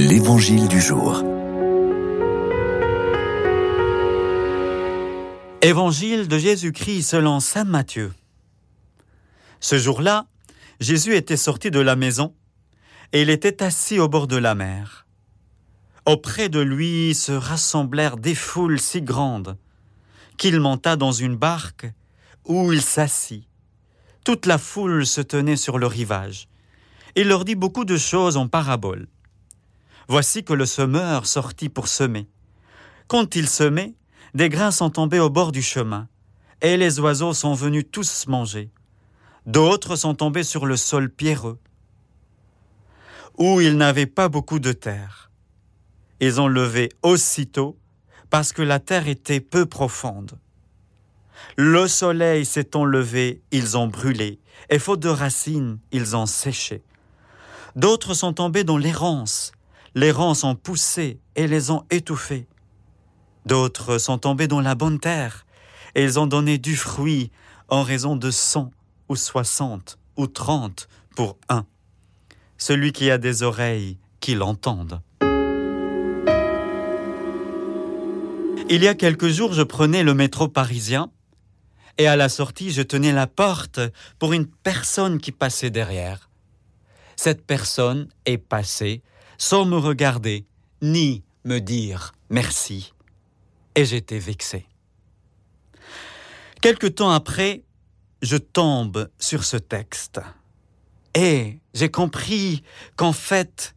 L'Évangile du jour. Évangile de Jésus-Christ selon Saint Matthieu. Ce jour-là, Jésus était sorti de la maison et il était assis au bord de la mer. Auprès de lui se rassemblèrent des foules si grandes qu'il monta dans une barque où il s'assit. Toute la foule se tenait sur le rivage. Il leur dit beaucoup de choses en parabole. Voici que le semeur sortit pour semer. Quand il semait, des grains sont tombés au bord du chemin, et les oiseaux sont venus tous manger. D'autres sont tombés sur le sol pierreux, où il n'avait pas beaucoup de terre. Ils ont levé aussitôt, parce que la terre était peu profonde. Le soleil s'étant levé, ils ont brûlé, et faute de racines, ils ont séché. D'autres sont tombés dans l'errance, les rangs ont poussé et les ont étouffés. D'autres sont tombés dans la bonne terre, et ils ont donné du fruit en raison de cent ou soixante ou trente pour un. Celui qui a des oreilles, qu'il entende. Il y a quelques jours, je prenais le métro parisien, et à la sortie, je tenais la porte pour une personne qui passait derrière. Cette personne est passée sans me regarder, ni me dire merci. Et j'étais vexé. Quelque temps après, je tombe sur ce texte. Et j'ai compris qu'en fait,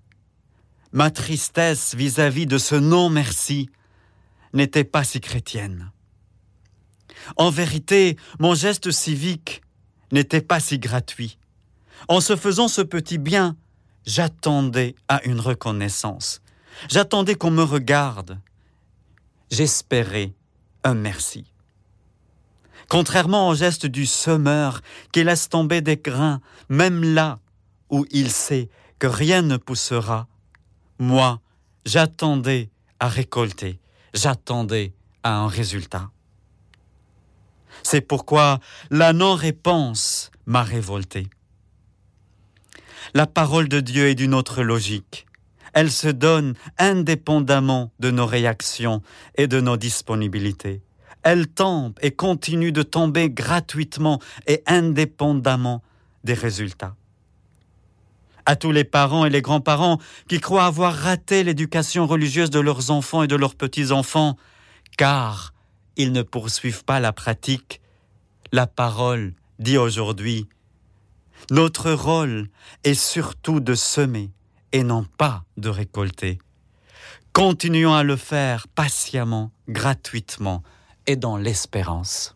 ma tristesse vis-à-vis de ce non-merci n'était pas si chrétienne. En vérité, mon geste civique n'était pas si gratuit. En se faisant ce petit bien, J'attendais à une reconnaissance. J'attendais qu'on me regarde. J'espérais un merci. Contrairement au geste du semeur qui laisse tomber des grains, même là où il sait que rien ne poussera, moi, j'attendais à récolter, j'attendais à un résultat. C'est pourquoi la non-réponse m'a révolté. La parole de Dieu est d'une autre logique. Elle se donne indépendamment de nos réactions et de nos disponibilités. Elle tombe et continue de tomber gratuitement et indépendamment des résultats. À tous les parents et les grands-parents qui croient avoir raté l'éducation religieuse de leurs enfants et de leurs petits-enfants, car ils ne poursuivent pas la pratique, la parole dit aujourd'hui notre rôle est surtout de semer et non pas de récolter. Continuons à le faire patiemment, gratuitement et dans l'espérance.